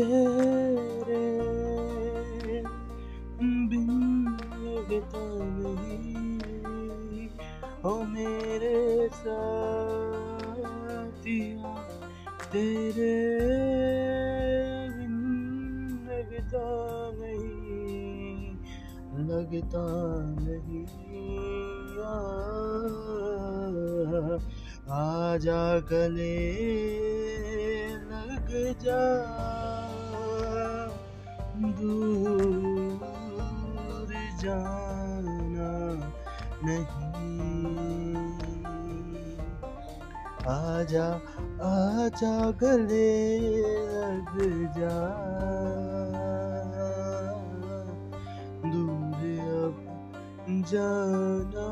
तेरे बिन लगता नहीं। ओ मेरे साथिया तेरे बिन लगता नहीं लगता नहीं। आ, आजा गले लग जा। जाना नहीं। आजा आजा गले लग जा। दूर अब जाना